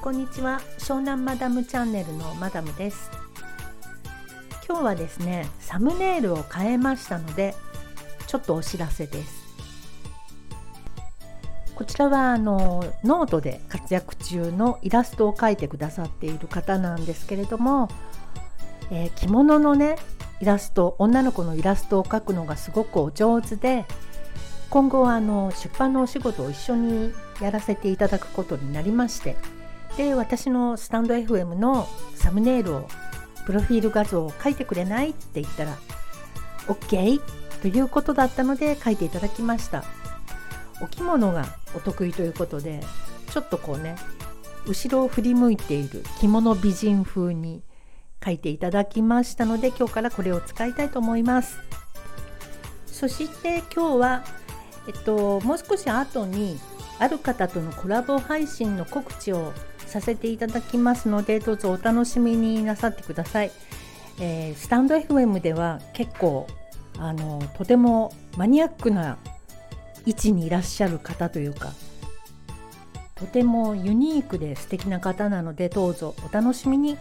こんにちは。湘南マダムチャンネルのマダムです。今日はですねサムネイルを変えましたのでちょっとお知らせです。こちらはあのノートで活躍中のイラストを描いてくださっている方なんですけれども、えー、着物のねイラスト女の子のイラストを描くのがすごくお上手で今後はあの出版のお仕事を一緒にやらせていただくことになりましてで私のスタンド FM のサムネイルをプロフィール画像を書いてくれないって言ったら OK ということだったので書いていただきました。お着物がお得意ということでちょっとこうね後ろを振り向いている着物美人風に書いていただきましたので今日からこれを使いたいと思います。そして今日はえっともう少し後にある方とのコラボ配信の告知をさせていただきますのでどうぞお楽しみになさってください、えー、スタンド FM では結構あのとてもマニアックな位置にいらっしゃる方というかとてもユニークで素敵な方なのでどうぞお楽しみに。